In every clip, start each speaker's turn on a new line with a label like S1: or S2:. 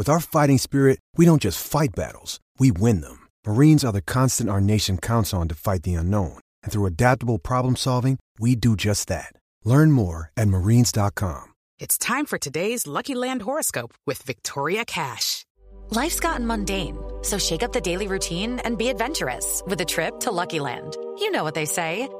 S1: With our fighting spirit, we don't just fight battles, we win them. Marines are the constant our nation counts on to fight the unknown. And through adaptable problem solving, we do just that. Learn more at marines.com.
S2: It's time for today's Lucky Land horoscope with Victoria Cash.
S3: Life's gotten mundane, so shake up the daily routine and be adventurous with a trip to Lucky Land. You know what they say.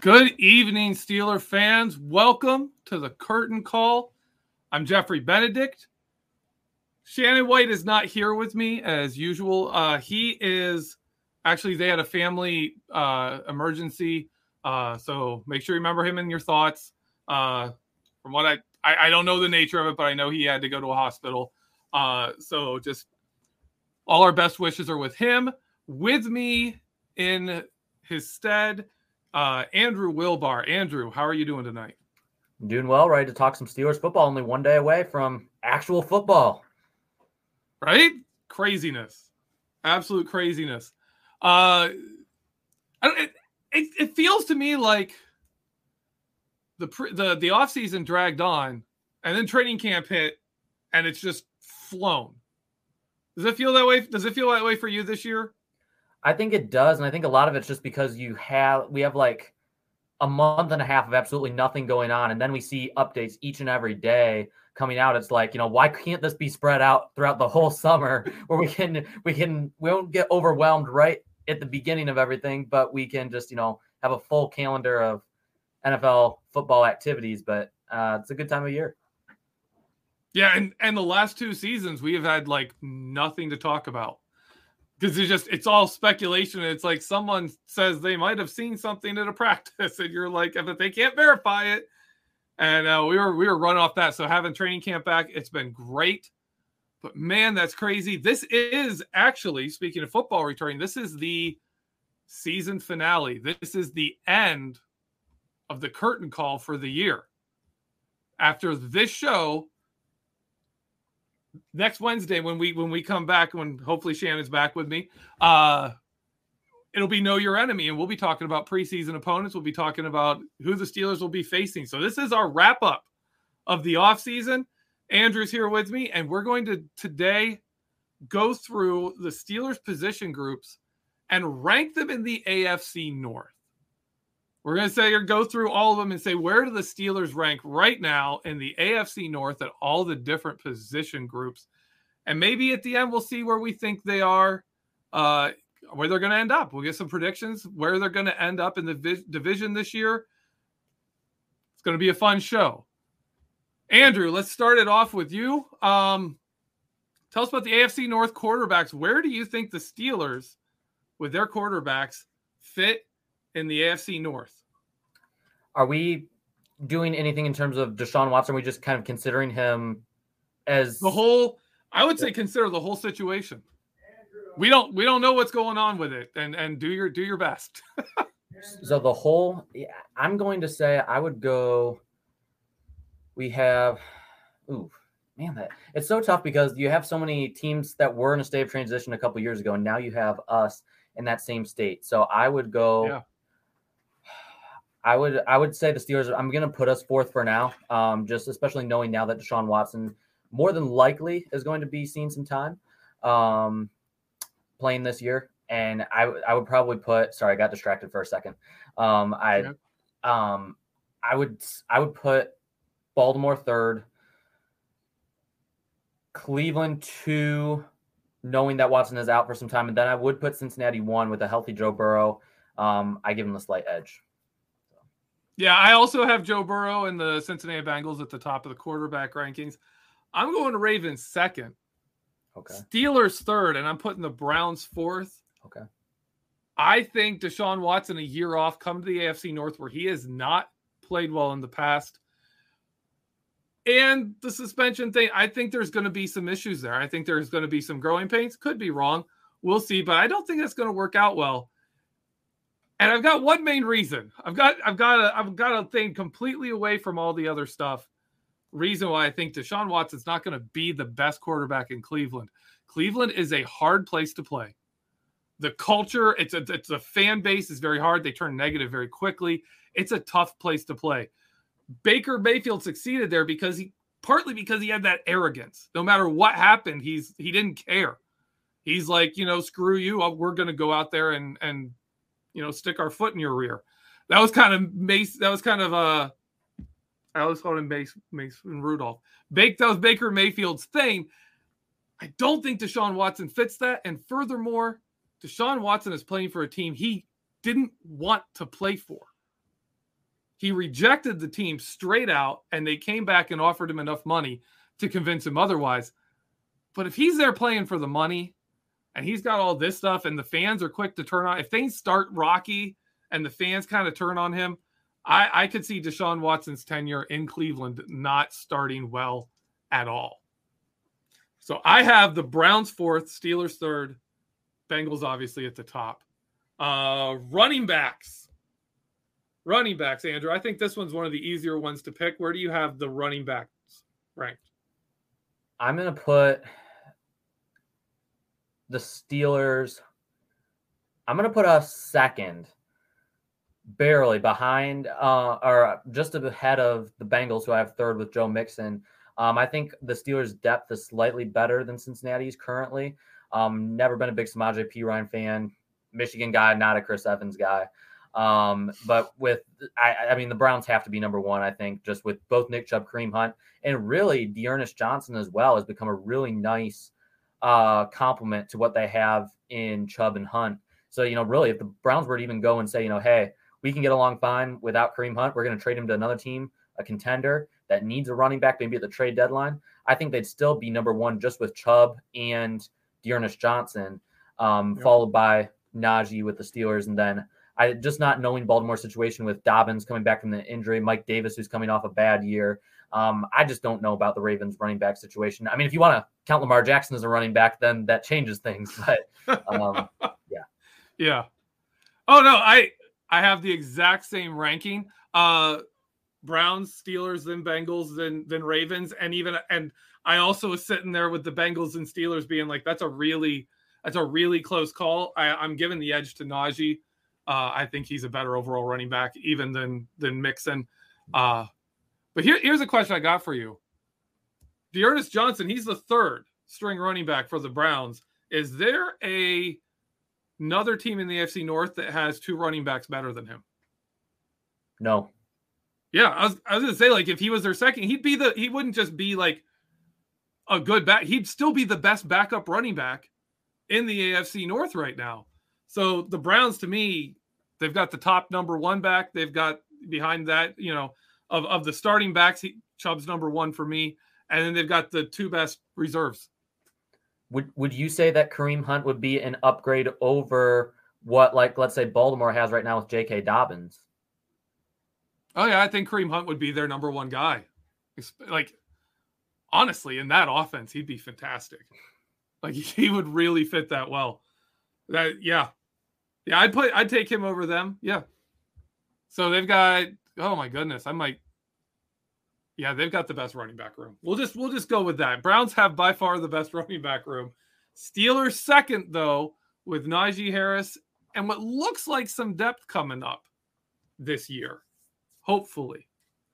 S4: Good evening, Steeler fans. Welcome to the Curtain Call. I'm Jeffrey Benedict. Shannon White is not here with me as usual. Uh, he is actually, they had a family uh, emergency. Uh, so make sure you remember him in your thoughts. Uh, from what I, I, I, don't know the nature of it, but I know he had to go to a hospital. Uh, so just all our best wishes are with him. With me in his stead uh, Andrew Wilbar. Andrew, how are you doing tonight?
S5: I'm doing well. Ready to talk some Steelers football. Only one day away from actual football.
S4: Right? Craziness. Absolute craziness. Uh, it, it, it feels to me like the the the off season dragged on, and then training camp hit, and it's just flown. Does it feel that way? Does it feel that way for you this year?
S5: I think it does, and I think a lot of it's just because you have we have like a month and a half of absolutely nothing going on, and then we see updates each and every day coming out. It's like you know why can't this be spread out throughout the whole summer where we can we can we won't get overwhelmed right at the beginning of everything, but we can just you know have a full calendar of NFL football activities. But uh, it's a good time of year.
S4: Yeah, and and the last two seasons we have had like nothing to talk about because it's just it's all speculation. It's like someone says they might have seen something at a practice, and you're like, if they can't verify it. And uh, we were we were run off that. So having training camp back, it's been great. But man, that's crazy. This is actually speaking of football returning. This is the season finale. This is the end of the curtain call for the year. After this show, next Wednesday when we when we come back when hopefully Shannon's back with me, uh it'll be know your enemy and we'll be talking about preseason opponents. We'll be talking about who the Steelers will be facing. So this is our wrap up of the offseason. Andrew's here with me and we're going to today go through the Steelers position groups and rank them in the AFC North. We're going to say or go through all of them and say where do the Steelers rank right now in the AFC North at all the different position groups, and maybe at the end we'll see where we think they are, uh, where they're going to end up. We'll get some predictions where they're going to end up in the vi- division this year. It's going to be a fun show. Andrew, let's start it off with you. Um, tell us about the AFC North quarterbacks. Where do you think the Steelers, with their quarterbacks, fit in the AFC North?
S5: are we doing anything in terms of Deshaun Watson? Are we just kind of considering him as
S4: the whole I would say consider the whole situation. We don't we don't know what's going on with it and and do your do your best.
S5: so the whole yeah, I'm going to say I would go we have ooh man that it's so tough because you have so many teams that were in a state of transition a couple years ago and now you have us in that same state. So I would go yeah. I would I would say the Steelers. I'm going to put us fourth for now, um, just especially knowing now that Deshaun Watson more than likely is going to be seeing some time um, playing this year. And I, I would probably put. Sorry, I got distracted for a second. Um, I um, I would I would put Baltimore third, Cleveland two, knowing that Watson is out for some time, and then I would put Cincinnati one with a healthy Joe Burrow. Um, I give him the slight edge.
S4: Yeah, I also have Joe Burrow and the Cincinnati Bengals at the top of the quarterback rankings. I'm going to Ravens second.
S5: Okay.
S4: Steelers third, and I'm putting the Browns fourth.
S5: Okay.
S4: I think Deshaun Watson a year off, come to the AFC North where he has not played well in the past. And the suspension thing, I think there's going to be some issues there. I think there's going to be some growing pains. Could be wrong. We'll see, but I don't think that's going to work out well. And I've got one main reason. I've got I've got a I've got a thing completely away from all the other stuff reason why I think Deshaun Watson's not going to be the best quarterback in Cleveland. Cleveland is a hard place to play. The culture, it's a it's a fan base is very hard. They turn negative very quickly. It's a tough place to play. Baker Mayfield succeeded there because he partly because he had that arrogance. No matter what happened, he's he didn't care. He's like, you know, screw you. We're going to go out there and and you know stick our foot in your rear. That was kind of Mace. That was kind of uh I always called him Mason, Mason Rudolph. Bake that was Baker Mayfield's thing. I don't think Deshaun Watson fits that. And furthermore, Deshaun Watson is playing for a team he didn't want to play for. He rejected the team straight out, and they came back and offered him enough money to convince him otherwise. But if he's there playing for the money and he's got all this stuff, and the fans are quick to turn on, if things start rocky and the fans kind of turn on him, I, I could see Deshaun Watson's tenure in Cleveland not starting well at all. So I have the Browns fourth, Steelers third, Bengals obviously at the top. Uh, running backs. Running backs, Andrew. I think this one's one of the easier ones to pick. Where do you have the running backs ranked?
S5: I'm going to put the Steelers. I'm going to put a second barely behind uh, or just ahead of the Bengals, who I have third with Joe Mixon. Um, I think the Steelers' depth is slightly better than Cincinnati's currently. Um, never been a big Samaje Perine fan, Michigan guy, not a Chris Evans guy. Um, but with, I, I, mean, the Browns have to be number one, I think, just with both Nick Chubb, Kareem Hunt, and really D'Ernest Johnson as well has become a really nice uh, complement to what they have in Chubb and Hunt. So, you know, really, if the Browns were to even go and say, you know, hey, we can get along fine without Kareem Hunt. We're going to trade him to another team, a contender that needs a running back, maybe at the trade deadline. I think they'd still be number one just with Chubb and D'Ernest Johnson, um, yep. followed by Najee with the Steelers. And then I just not knowing Baltimore's situation with Dobbins coming back from the injury, Mike Davis, who's coming off a bad year. Um, I just don't know about the Ravens running back situation. I mean, if you want to count Lamar Jackson as a running back, then that changes things. But um, yeah.
S4: Yeah. Oh no, I I have the exact same ranking. Uh Browns, Steelers, then Bengals, then then Ravens, and even and I also was sitting there with the Bengals and Steelers being like, that's a really that's a really close call. I, I'm giving the edge to Najee. Uh, I think he's a better overall running back, even than than Mixon. Uh, but here, here's a question I got for you. D'Ernest Johnson, he's the third string running back for the Browns. Is there a another team in the AFC North that has two running backs better than him?
S5: No.
S4: Yeah, I was, I was gonna say like if he was their second, he'd be the he wouldn't just be like a good back, he'd still be the best backup running back in the AFC North right now. So the Browns, to me, they've got the top number one back. They've got behind that, you know, of, of the starting backs, he, Chubb's number one for me, and then they've got the two best reserves.
S5: Would would you say that Kareem Hunt would be an upgrade over what, like, let's say Baltimore has right now with J.K. Dobbins?
S4: Oh yeah, I think Kareem Hunt would be their number one guy. Like honestly, in that offense, he'd be fantastic. Like he would really fit that well. That yeah. Yeah, I'd put I'd take him over them. Yeah. So they've got oh my goodness, I might yeah, they've got the best running back room. We'll just we'll just go with that. Browns have by far the best running back room. Steelers second though with Najee Harris and what looks like some depth coming up this year. Hopefully.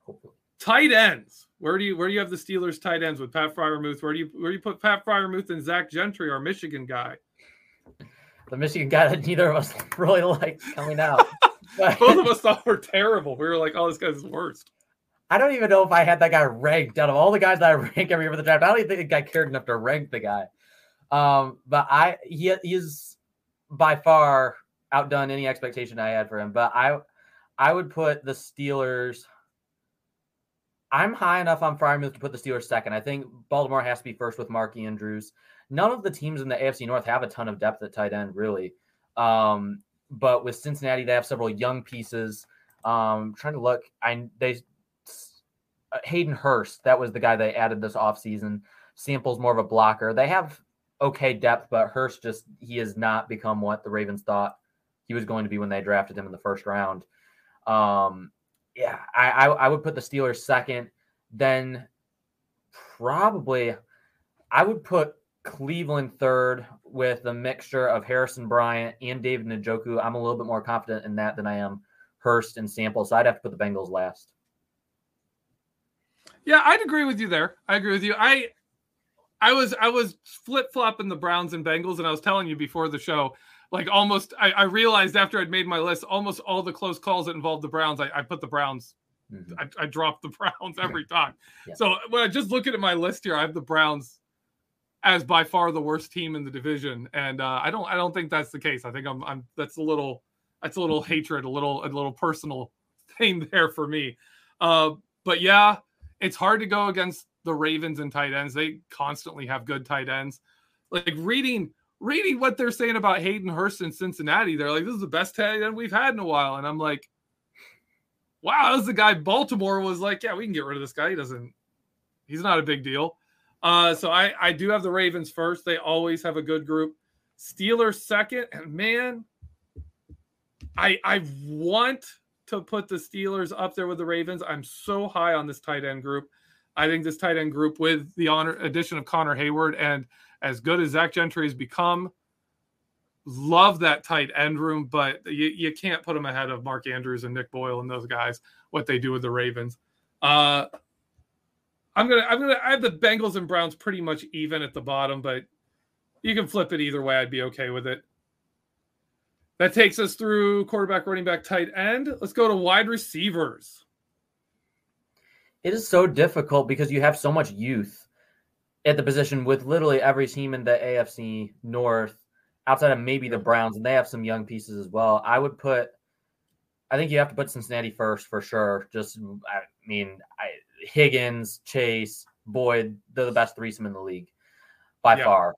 S4: Hopefully. Tight ends. Where do you where do you have the Steelers tight ends with Pat Freiermuth? Where do you where do you put Pat Freiermuth and Zach Gentry, our Michigan guy?
S5: The Michigan guy that neither of us really liked coming out.
S4: Both of us thought were terrible. We were like, "Oh, this guy's worst."
S5: I don't even know if I had that guy ranked out of all the guys that I rank every year for the draft. I don't even think I cared enough to rank the guy. Um, but I he he's by far outdone any expectation I had for him. But I I would put the Steelers. I'm high enough on Freiermuth to put the Steelers second. I think Baltimore has to be first with Mark Andrews. None of the teams in the AFC North have a ton of depth at tight end, really. Um, but with Cincinnati, they have several young pieces. Um, trying to look, I they uh, Hayden Hurst, that was the guy they added this offseason. Sample's more of a blocker. They have okay depth, but Hurst just he has not become what the Ravens thought he was going to be when they drafted him in the first round. Um, yeah, I, I, I would put the Steelers second. Then probably I would put Cleveland third with the mixture of Harrison Bryant and David Njoku. I'm a little bit more confident in that than I am Hurst and Sample. So I'd have to put the Bengals last.
S4: Yeah, I'd agree with you there. I agree with you. I I was I was flip flopping the Browns and Bengals, and I was telling you before the show, like almost I, I, realized after I'd made my list, almost all the close calls that involved the Browns, I, I put the Browns. Mm-hmm. I, I dropped the Browns every time. Yeah. So when I just looking at my list here, I have the Browns as by far the worst team in the division, and uh, I don't I don't think that's the case. I think I'm I'm that's a little that's a little mm-hmm. hatred, a little a little personal thing there for me. Uh, but yeah, it's hard to go against the Ravens and tight ends. They constantly have good tight ends. Like reading reading what they're saying about Hayden Hurst in Cincinnati, they're like, this is the best tight end we've had in a while. And I'm like, wow, that was the guy Baltimore was like, yeah, we can get rid of this guy. He doesn't, he's not a big deal. Uh, so I, I do have the Ravens first. They always have a good group. Steelers second. And man, I I want to put the Steelers up there with the Ravens. I'm so high on this tight end group. I think this tight end group with the honor addition of Connor Heyward, and as good as Zach Gentry has become, love that tight end room, but you, you can't put them ahead of Mark Andrews and Nick Boyle and those guys, what they do with the Ravens. Uh, I'm gonna I'm gonna I have the Bengals and Browns pretty much even at the bottom, but you can flip it either way. I'd be okay with it. That takes us through quarterback, running back, tight end. Let's go to wide receivers.
S5: It is so difficult because you have so much youth at the position with literally every team in the AFC North, outside of maybe the Browns, and they have some young pieces as well. I would put, I think you have to put Cincinnati first for sure. Just, I mean, I, Higgins, Chase, Boyd, they're the best threesome in the league by yeah. far.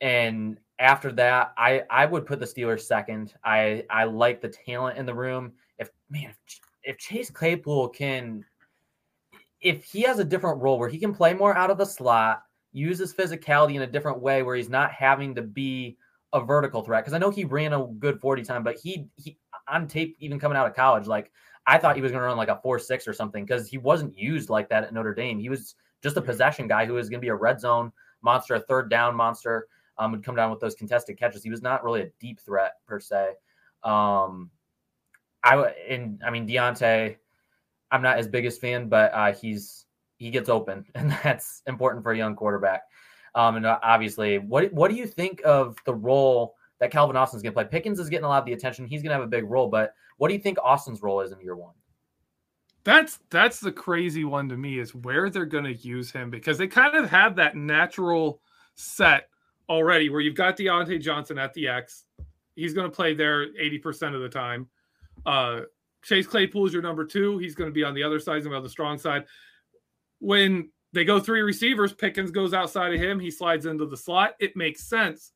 S5: And after that, I I would put the Steelers second. I I like the talent in the room. If man, if, if Chase Claypool can, if he has a different role where he can play more out of the slot, use his physicality in a different way where he's not having to be a vertical threat. Because I know he ran a good 40 time, but he he on tape, even coming out of college, like I thought he was going to run like a four six or something because he wasn't used like that at Notre Dame. He was just a possession guy who was going to be a red zone monster, a third down monster. Um, would come down with those contested catches. He was not really a deep threat per se. Um, I and I mean Diontae, I'm not his biggest fan, but uh, he's he gets open, and that's important for a young quarterback. Um, and uh, obviously, what what do you think of the role that Calvin Austin's going to play? Pickens is getting a lot of the attention; he's going to have a big role. But what do you think Austin's role is in year one?
S4: That's that's the crazy one to me is where they're going to use him because they kind of have that natural set already where you've got Diontae Johnson at the X. He's going to play there 80% of the time. Uh, Chase Claypool is your number two. He's going to be on the other side, he's be on the strong side when they go three receivers, Pickens goes outside of him, he slides into the slot. It makes sense.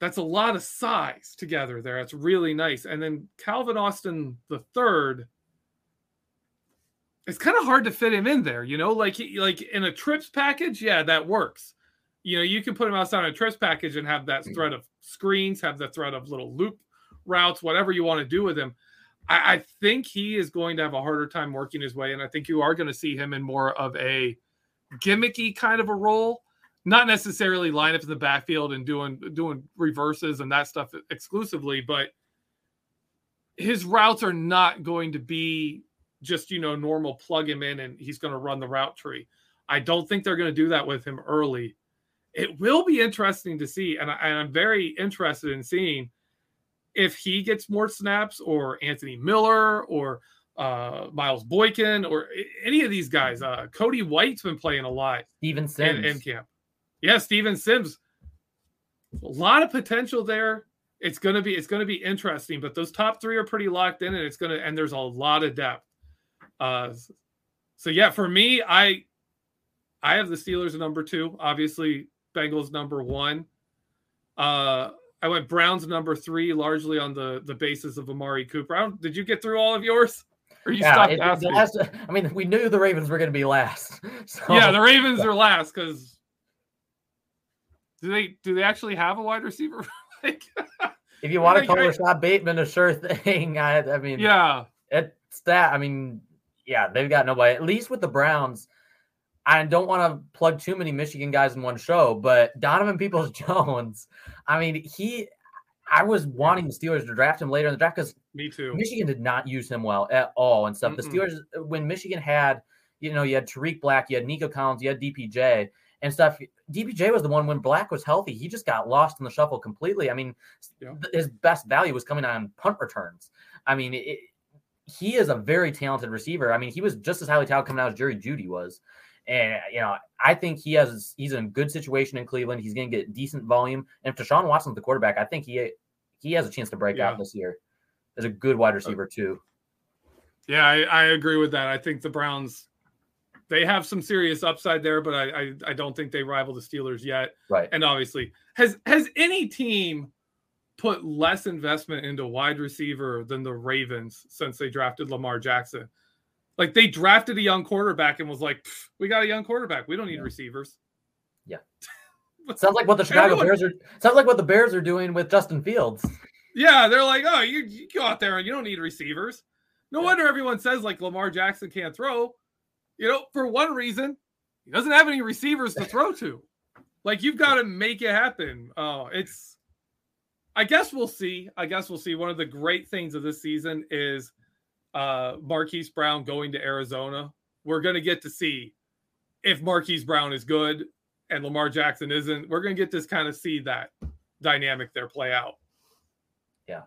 S4: That's a lot of size together there. That's really nice. And then Calvin Austin the third, it's kind of hard to fit him in there, you know, like like in a trips package, yeah, that works. You know, you can put him outside on a trips package and have that hmm. threat of screens, have the threat of little loop routes, whatever you want to do with him. I, I think he is going to have a harder time working his way, and I think you are going to see him in more of a gimmicky kind of a role, not necessarily line up in the backfield and doing doing reverses and that stuff exclusively, but his routes are not going to be just you know normal plug him in and he's going to run the route tree. I don't think they're going to do that with him early. It will be interesting to see, and, I, am very interested in seeing if he gets more snaps or Anthony Miller or uh, Miles Boykin or any of these guys. Uh, Cody White's been playing a lot.
S5: Steven Sims
S4: in, in camp. Yeah, Steven Sims. A lot of potential there. It's gonna be it's gonna be interesting, but those top three are pretty locked in, and it's gonna and there's a lot of depth. Uh, so yeah, for me, I I have the Steelers number two. Obviously, Bengals number one. Uh, I went Browns number three, largely on the the basis of Amari Cooper. did you get through all of yours? Or you yeah, it,
S5: last, I mean, we knew the Ravens were going to be last.
S4: So. Yeah, the Ravens are last because do they do they actually have a wide receiver?
S5: like, if you want to call Rashod Bateman a sure thing, I, I mean,
S4: yeah,
S5: it's that. I mean, yeah, they've got nobody. At least with the Browns, I don't want to plug too many Michigan guys in one show, but Donovan Peoples Jones, I mean, he, I was wanting the Steelers to draft him later in the draft because
S4: me too.
S5: Michigan did not use him well at all and stuff. Mm-mm. The Steelers, when Michigan had, you know, you had Tarik Black, you had Nico Collins, you had DPJ and stuff. DPJ was the one when Black was healthy. He just got lost in the shuffle completely. I mean, yeah. his best value was coming on punt returns. I mean, it, he is a very talented receiver. I mean, he was just as highly touted coming out as Jerry Jeudy was. And you know, I think he has he's in a good situation in Cleveland. He's going to get decent volume. And if Deshaun Watson's the quarterback, I think he he has a chance to break yeah. out this year. As a good wide uh, receiver too.
S4: Yeah, I, I, agree with that. I think the Browns they have some serious upside there, but I, I I don't think they rival the Steelers yet.
S5: Right.
S4: And obviously, has has any team put less investment into wide receiver than the Ravens since they drafted Lamar Jackson? Like they drafted a young quarterback and was like, "We got a young quarterback. We don't need yeah. receivers."
S5: Yeah. sounds like what the Chicago Everyone, Bears are. Sounds like what the Bears are doing with Justin Fields.
S4: Yeah, they're like, "Oh, you, you go out there and you don't need receivers." No yeah. wonder everyone says like Lamar Jackson can't throw. You know, for one reason, he doesn't have any receivers to throw to. Like you've got to make it happen. Oh, it's. I guess we'll see. I guess we'll see. One of the great things of this season is uh, Marquise Brown going to Arizona, we're to get to see if Marquise Brown is good and Lamar Jackson isn't. We're to get to kind of see that dynamic there play out.
S5: Yeah.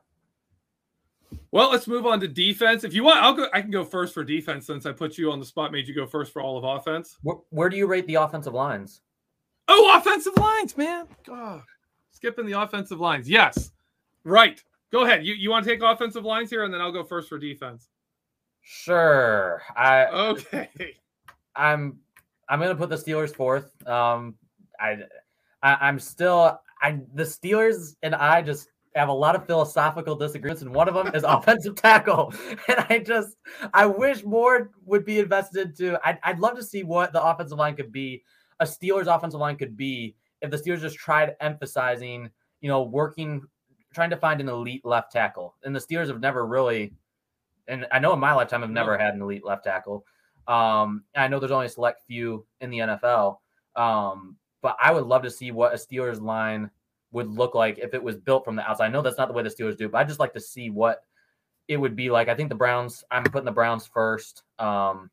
S4: Well, let's move on to defense. If you want, I'll go. I can go first for defense since I put you on the spot, made you go first for all of offense.
S5: Where, where do you rate the offensive lines?
S4: Oh, offensive lines, man. God, skipping the offensive lines. Yes, right. Go ahead. You you want to take offensive lines here, and then I'll go first for defense.
S5: Sure. I
S4: okay.
S5: I'm I'm gonna put the Steelers fourth. Um, I, I am still I the Steelers and I just have a lot of philosophical disagreements, and one of them is offensive tackle. And I just I wish more would be invested into. I'd, I'd love to see what the offensive line could be. A Steelers offensive line could be if the Steelers just tried emphasizing, you know, working, trying to find an elite left tackle. And the Steelers have never really and I know in my lifetime I've never had an elite left tackle. Um, I know there's only a select few in the NFL. Um, but I would love to see what a Steelers line would look like if it was built from the outside. I know that's not the way the Steelers do, but I just like to see what it would be like. I think the Browns, I'm putting the Browns first. Um,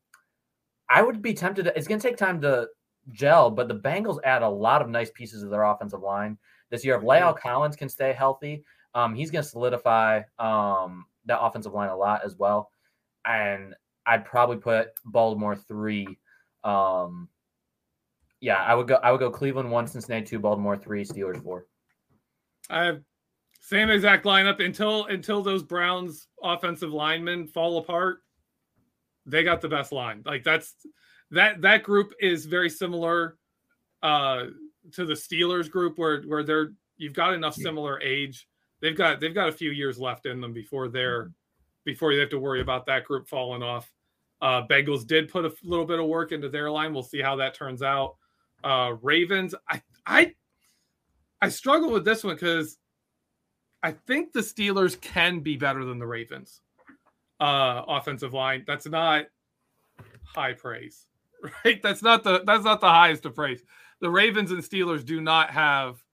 S5: I would be tempted. To, it's going to take time to gel, but the Bengals add a lot of nice pieces of their offensive line this year. If La'el Collins can stay healthy, um, he's going to solidify um, that offensive line a lot as well. And I'd probably put Baltimore three. Um, yeah, I would go. I would go Cleveland one, Cincinnati two, Baltimore three, Steelers four.
S4: I have same exact lineup until until those Browns offensive linemen fall apart. They got the best line. Like that's that that group is very similar uh to the Steelers group where where they're you've got enough similar age they've got they've got a few years left in them before they're mm-hmm. before you have to worry about that group falling off. Uh, Bengals did put a little bit of work into their line. We'll see how that turns out. Uh, Ravens, I I I struggle with this one because I think the Steelers can be better than the Ravens. Uh, offensive line. That's not high praise, right? That's not the that's not the highest of praise. The Ravens and Steelers do not have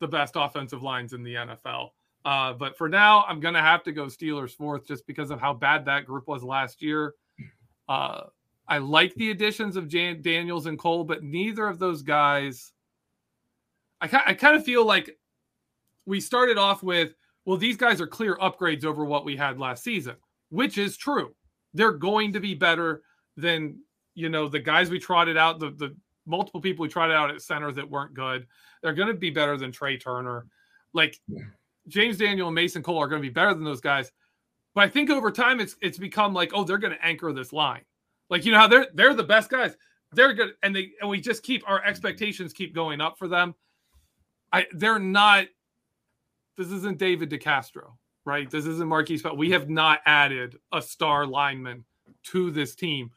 S4: the best offensive lines in the NFL. Uh, but for now, I'm going to have to go Steelers fourth just because of how bad that group was last year. Uh, I like the additions of Jan- Daniels and Cole, but neither of those guys. I, I kind of feel like we started off with, well, these guys are clear upgrades over what we had last season, which is true. They're going to be better than you know the guys we trotted out, the the multiple people we trotted out at center that weren't good. They're going to be better than Trai Turner. Like yeah. James Daniel and Mason Cole are going to be better than those guys. But I think over time it's it's become like, oh, they're going to anchor this line. Like you know how they're they're the best guys. They're good, and they and we just keep our expectations keep going up for them. I they're not. This isn't David DeCastro, right? This isn't Maurkice. But we have not added a star lineman to this team.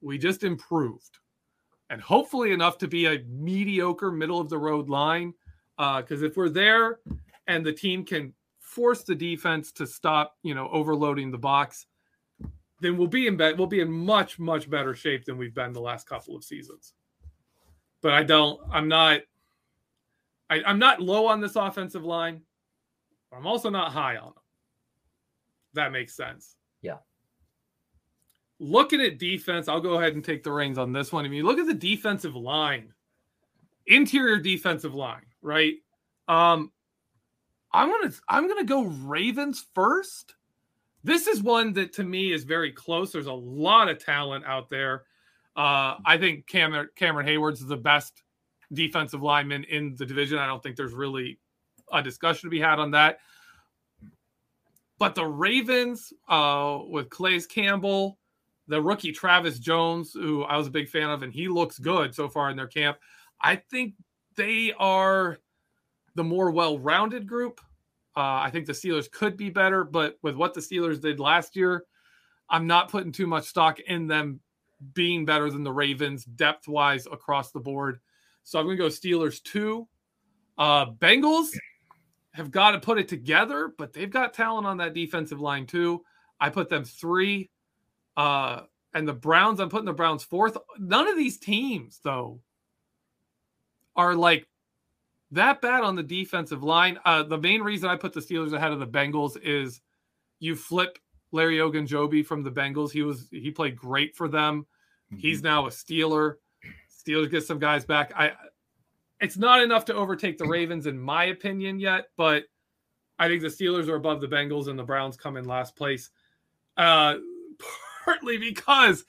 S4: We just improved, and hopefully enough to be a mediocre middle of the road line. Because uh, if we're there, and the team can force the defense to stop, you know, overloading the box, then we'll be in bed. We'll be in much, much better shape than we've been the last couple of seasons. But I don't. I'm not. I, I'm not low on this offensive line. I'm also not high on them. That makes sense.
S5: Yeah.
S4: Looking at defense, I'll go ahead and take the reins on this one. If you look at the defensive line, interior defensive line, right? Um, I'm gonna I'm gonna go Ravens first. This is one that to me is very close. There's a lot of talent out there. Uh, I think Cameron Cameron Heyward's is the best defensive lineman in the division. I don't think there's really a discussion to be had on that. But the Ravens, uh, with Calais Campbell, the rookie Travis Jones, who I was a big fan of, and he looks good so far in their camp. I think they are the more well-rounded group. Uh, I think the Steelers could be better, but with what the Steelers did last year, I'm not putting too much stock in them being better than the Ravens depth wise across the board. So I'm going to go Steelers two. Uh, Bengals have got to put it together, but they've got talent on that defensive line too. I put them three. Uh, and the Browns, I'm putting the Browns fourth. None of these teams, though, are like that bad on the defensive line. Uh, the main reason I put the Steelers ahead of the Bengals is you flip Larry Ogunjobi from the Bengals. He was he played great for them. Mm-hmm. He's now a Steeler. Steelers get some guys back. I it's not enough to overtake the Ravens in my opinion yet, but I think the Steelers are above the Bengals and the Browns come in last place. Uh partly because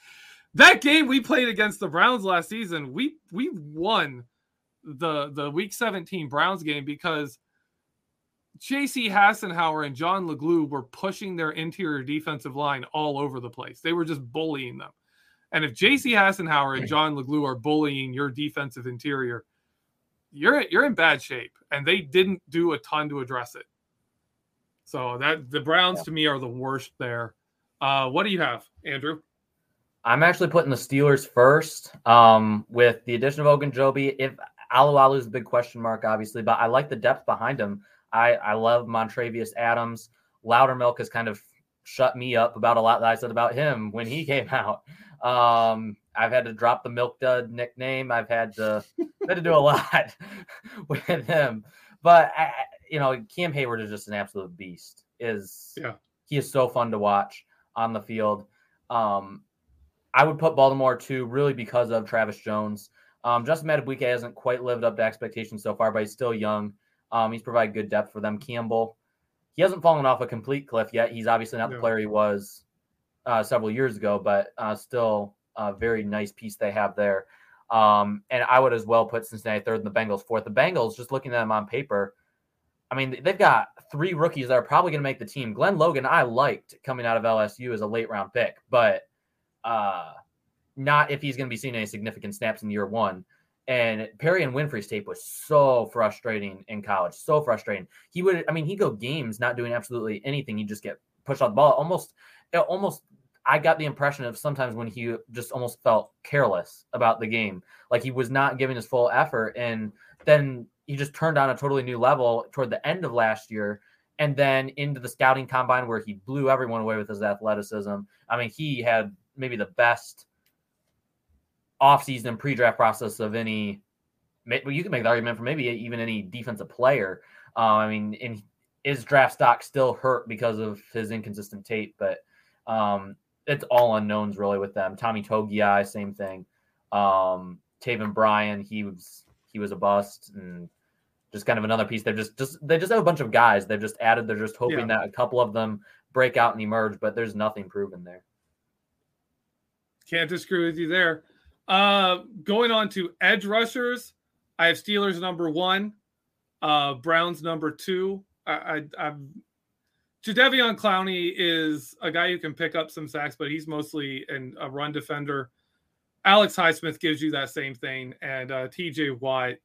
S4: that game we played against the Browns last season, we we won the the week 17 Browns game because JC Hassenauer and John LeGlue were pushing their interior defensive line all over the place. They were just bullying them. And if JC Hassenauer and John LeGlue are bullying your defensive interior, you're you're in bad shape. And they didn't do a ton to address it. So that the Browns yeah. to me are the worst there. Uh, what do you have, Andrew?
S5: I'm actually putting the Steelers first. Um, with the addition of Ogunjobi, if Alualu is a big question mark, obviously, but I like the depth behind him. I, I love Montravius Adams. Loudermilk has kind of shut me up about a lot that I said about him when he came out. Um, I've had to drop the Milk Dud nickname. I've had to had to do a lot with him. But I, you know, Cam Heyward is just an absolute beast. Is
S4: yeah,
S5: he is so fun to watch on the field. Um, I would put Baltimore too, really because of Travis Jones. Um, Justin Madubuike hasn't quite lived up to expectations so far, but he's still young. Um, he's provided good depth for them. Campbell, he hasn't fallen off a complete cliff yet. He's obviously not the player he was uh, several years ago, but uh, still a very nice piece they have there. Um, and I would as well put Cincinnati third and the Bengals fourth. The Bengals, just looking at them on paper, I mean, they've got three rookies that are probably going to make the team. Glenn Logan, I liked coming out of LSU as a late round pick, but uh, not if he's going to be seeing any significant snaps in year one. And Perrion Winfrey's tape was so frustrating in college, so frustrating. He would, I mean, he'd go games not doing absolutely anything. He'd just get pushed off the ball. Almost, almost, I got the impression of sometimes when he just almost felt careless about the game, like he was not giving his full effort, and then he just turned on a totally new level toward the end of last year, and then into the scouting combine where he blew everyone away with his athleticism. I mean, he had maybe the best offseason pre-draft process of any. Well, you can make the argument for maybe even any defensive player. Uh, I mean, and his draft stock still hurt because of his inconsistent tape, but um, it's all unknowns really with them. Tommy Togiai, same thing. Um, Taven Bryan, he was he was a bust, and just kind of another piece. They're just just they just have a bunch of guys. They've just added. They're just hoping yeah. that a couple of them break out and emerge, but there's nothing proven there.
S4: Can't disagree with you there. Uh, going on to edge rushers, I have Steelers number one, uh, Browns number two. I, I, I'm Jadeveon Clowney is a guy who can pick up some sacks, but he's mostly an, a run defender. Alex Highsmith gives you that same thing, and uh, TJ Watt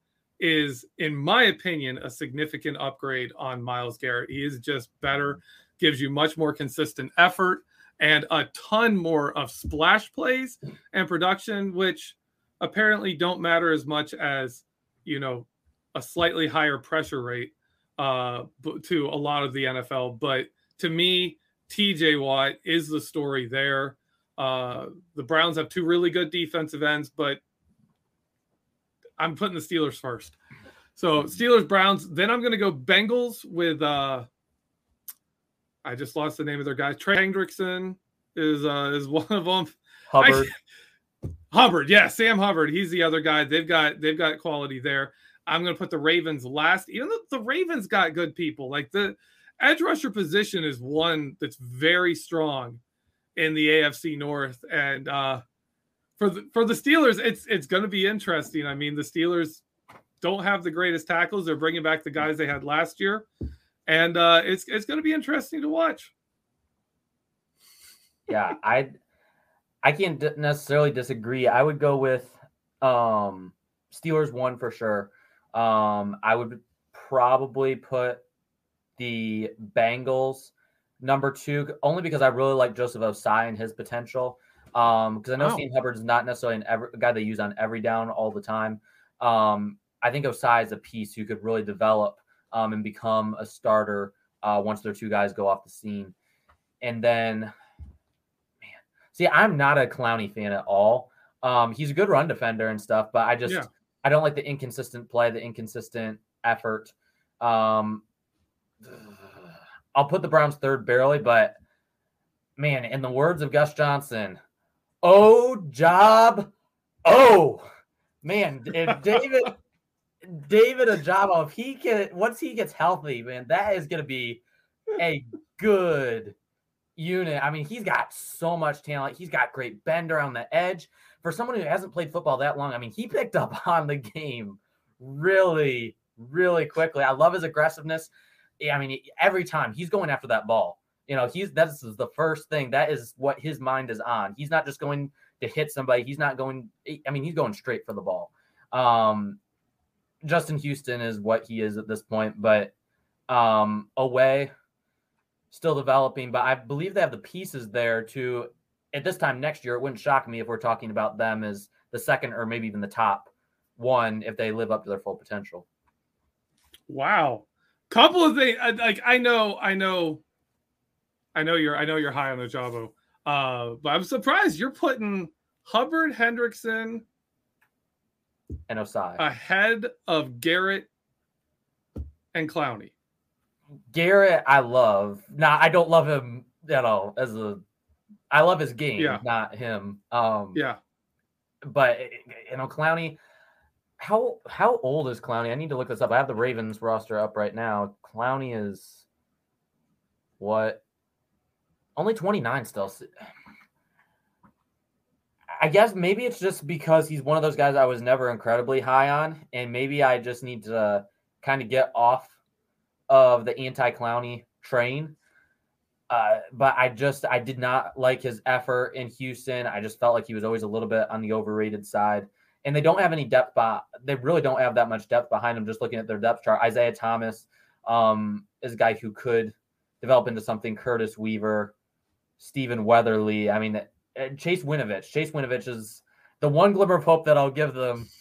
S4: is, in my opinion, a significant upgrade on Myles Garrett. He is just better, gives you much more consistent effort and a ton more of splash plays and production, which apparently don't matter as much as you know a slightly higher pressure rate uh, to a lot of the NFL. But to me, TJ Watt is the story there. Uh, the Browns have two really good defensive ends, but I'm putting the Steelers first. So Steelers, Browns. Then I'm going to go Bengals with uh, I just lost the name of their guy. Trey Hendrickson is uh, is one of them.
S5: Hubbard.
S4: I, Hubbard, yeah, Sam Hubbard. He's the other guy. They've got they've got quality there. I'm going to put the Ravens last, even though the Ravens got good people. Like the edge rusher position is one that's very strong in the AFC North, and uh, for the for the Steelers, it's it's going to be interesting. I mean, the Steelers don't have the greatest tackles. They're bringing back the guys they had last year and uh, it's it's going to be interesting to watch.
S5: Yeah, I I can't necessarily disagree. I would go with um, Steelers one for sure. Um, I would probably put the Bengals number two only because I really like Joseph Ossai and his potential. Um, because I know oh. Sam Hubbard is not necessarily an every, a guy they use on every down all the time. Um, I think Ossai is a piece who could really develop um, and become a starter uh, once their two guys go off the scene. And then, man, see, I'm not a Clowney fan at all. Um, he's a good run defender and stuff, but I just yeah. I don't like the inconsistent play, the inconsistent effort. Um, I'll put the Browns third barely, but man, in the words of Gus Johnson, oh job, oh man, if David David Ojabo, if he can, once he gets healthy, man, that is going to be a good unit. I mean, he's got so much talent. He's got great bend around the edge. For someone who hasn't played football that long, I mean, he picked up on the game really, really quickly. I love his aggressiveness. I mean, every time he's going after that ball, you know, he's that's the first thing. That is what his mind is on. He's not just going to hit somebody. He's not going. I mean, he's going straight for the ball. Um, Justin Houston is what he is at this point, but um, away, still developing. But I believe they have the pieces there to, at this time next year, it wouldn't shock me if we're talking about them as the second or maybe even the top one if they live up to their full potential.
S4: Wow, couple of things. Like I know, I know, I know you're, I know you're high on Ojabo, uh, but I'm surprised you're putting Hubbard Hendrickson
S5: and Ossai
S4: ahead of Garrett and Clowney.
S5: Garrett, I love. Now, I don't love him at all as a. I love his game, yeah. not him. Um,
S4: yeah.
S5: But you know, Clowney. How how old is Clowney? I need to look this up. I have the Ravens roster up right now. Clowney is what? Only twenty nine still. I guess maybe it's just because he's one of those guys I was never incredibly high on, and maybe I just need to kind of get off of the anti Clowney train. Uh, but I just I did not like his effort in Houston. I just felt like he was always a little bit on the overrated side. And they don't have any depth. By, they really don't have that much depth behind them. Just looking at their depth chart, Isaiah Thomas um, is a guy who could develop into something. Curtis Weaver, Stephen Weatherly. I mean, Chase Winovich. Chase Winovich is the one glimmer of hope that I'll give them.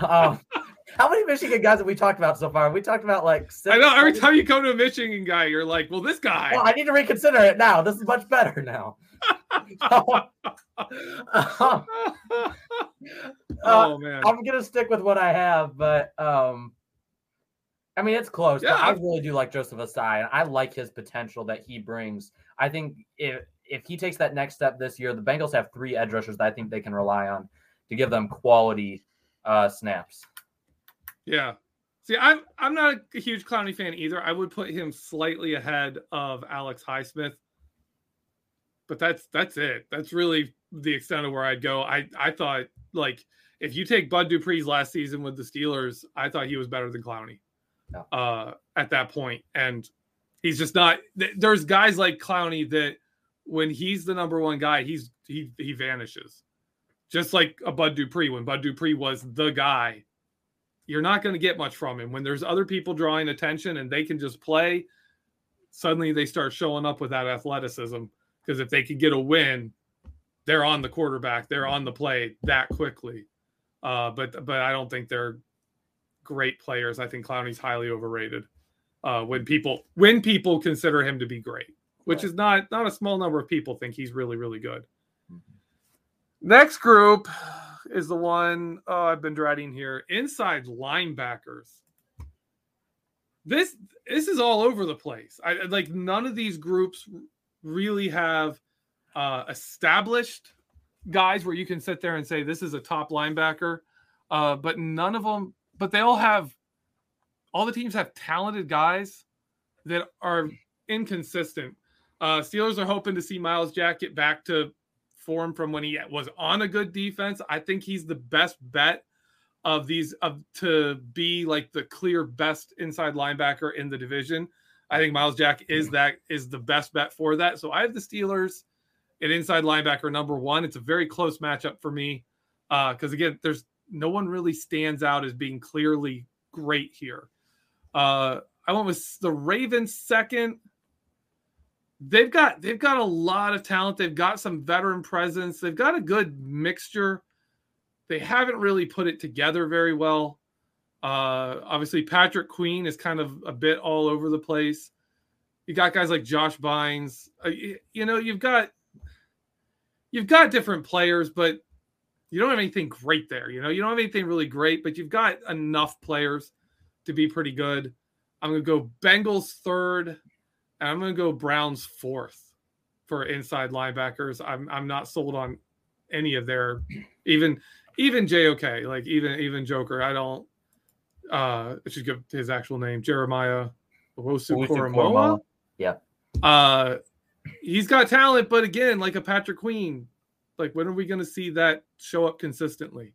S5: Um, how many Michigan guys have we talked about so far? We talked about like.
S4: Six, I know. Every time you come to a Michigan guy, you're like, "Well, this guy."
S5: Well, I need to reconsider it now. This is much better now.
S4: oh man,
S5: I'm gonna stick with what I have, but um, I mean it's close. Yeah. I really do like Joseph Ossai, and I like his potential that he brings. I think if if he takes that next step this year, the Bengals have three edge rushers that I think they can rely on to give them quality uh, snaps.
S4: Yeah. See, I'm I'm not a huge Clowney fan either. I would put him slightly ahead of Alex Highsmith. But that's that's it. That's really the extent of where I'd go. I I thought like if you take Bud Dupree's last season with the Steelers, I thought he was better than Clowney uh, at that point. And he's just not. There's guys like Clowney that when he's the number one guy, he's he he vanishes, just like a Bud Dupree. When Bud Dupree was the guy, you're not going to get much from him. When there's other people drawing attention and they can just play, suddenly they start showing up with that athleticism. Because if they can get a win, they're on the quarterback, they're on the play that quickly. Uh, but but I don't think they're great players. I think Clowney's highly overrated. Uh, when people when people consider him to be great, which is not not a small number of people think he's really really good. Mm-hmm. Next group, is the one oh, I've been dreading here. Inside linebackers. This this is all over the place. I like none of these groups really have uh, established guys where you can sit there and say this is a top linebacker, uh, but none of them. But they all have. All the teams have talented guys that are inconsistent. Uh, Steelers are hoping to see Myles Jack get back to form from when he was on a good defense. I think he's the best bet of these of to be like the clear best inside linebacker in the division. I think Myles Jack is that is the best bet for that. So I have the Steelers at inside linebacker number one. It's a very close matchup for me because uh, again, there's no one really stands out as being clearly great here. Uh, I went with the Ravens second they've got they've got a lot of talent. They've got some veteran presence. They've got a good mixture. They haven't really put it together very well. Uh, obviously, Patrick Queen is kind of a bit all over the place. You got guys like Josh Bynes. Uh, you, you know, you've got you've got different players, but you don't have anything great there. You know, you don't have anything really great, but you've got enough players to be pretty good. I'm going to go Bengals third. And I'm going to go Browns fourth for inside linebackers. I'm I'm not sold on any of their even even JOK like even even Joker. I don't. Uh, I should give his actual name Jeremiah Owusu
S5: Yeah.
S4: Uh, he's got talent, but again, like a Patrick Queen, like when are we going to see that show up consistently?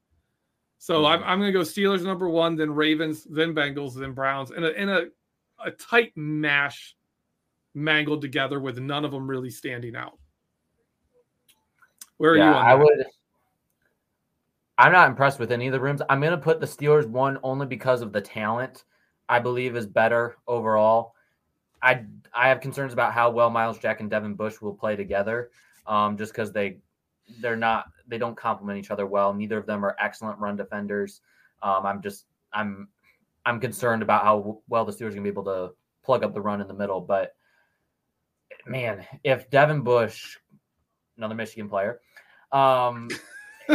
S4: So mm-hmm. I'm, I'm going to go Steelers number one, then Ravens, then Bengals, then Browns, and a in a a tight mash mangled together with none of them really standing out. Where are yeah, you I would
S5: I'm not impressed with any of the rooms. I'm going to put the Steelers one only because of the talent I believe is better overall. I I have concerns about how well Myles Jack and Devin Bush will play together, um, just because they they're not they don't complement each other well. Neither of them are excellent run defenders. Um, I'm just I'm I'm concerned about how well the Steelers are gonna be able to plug up the run in the middle. But man, if Devin Bush, another Michigan player, um,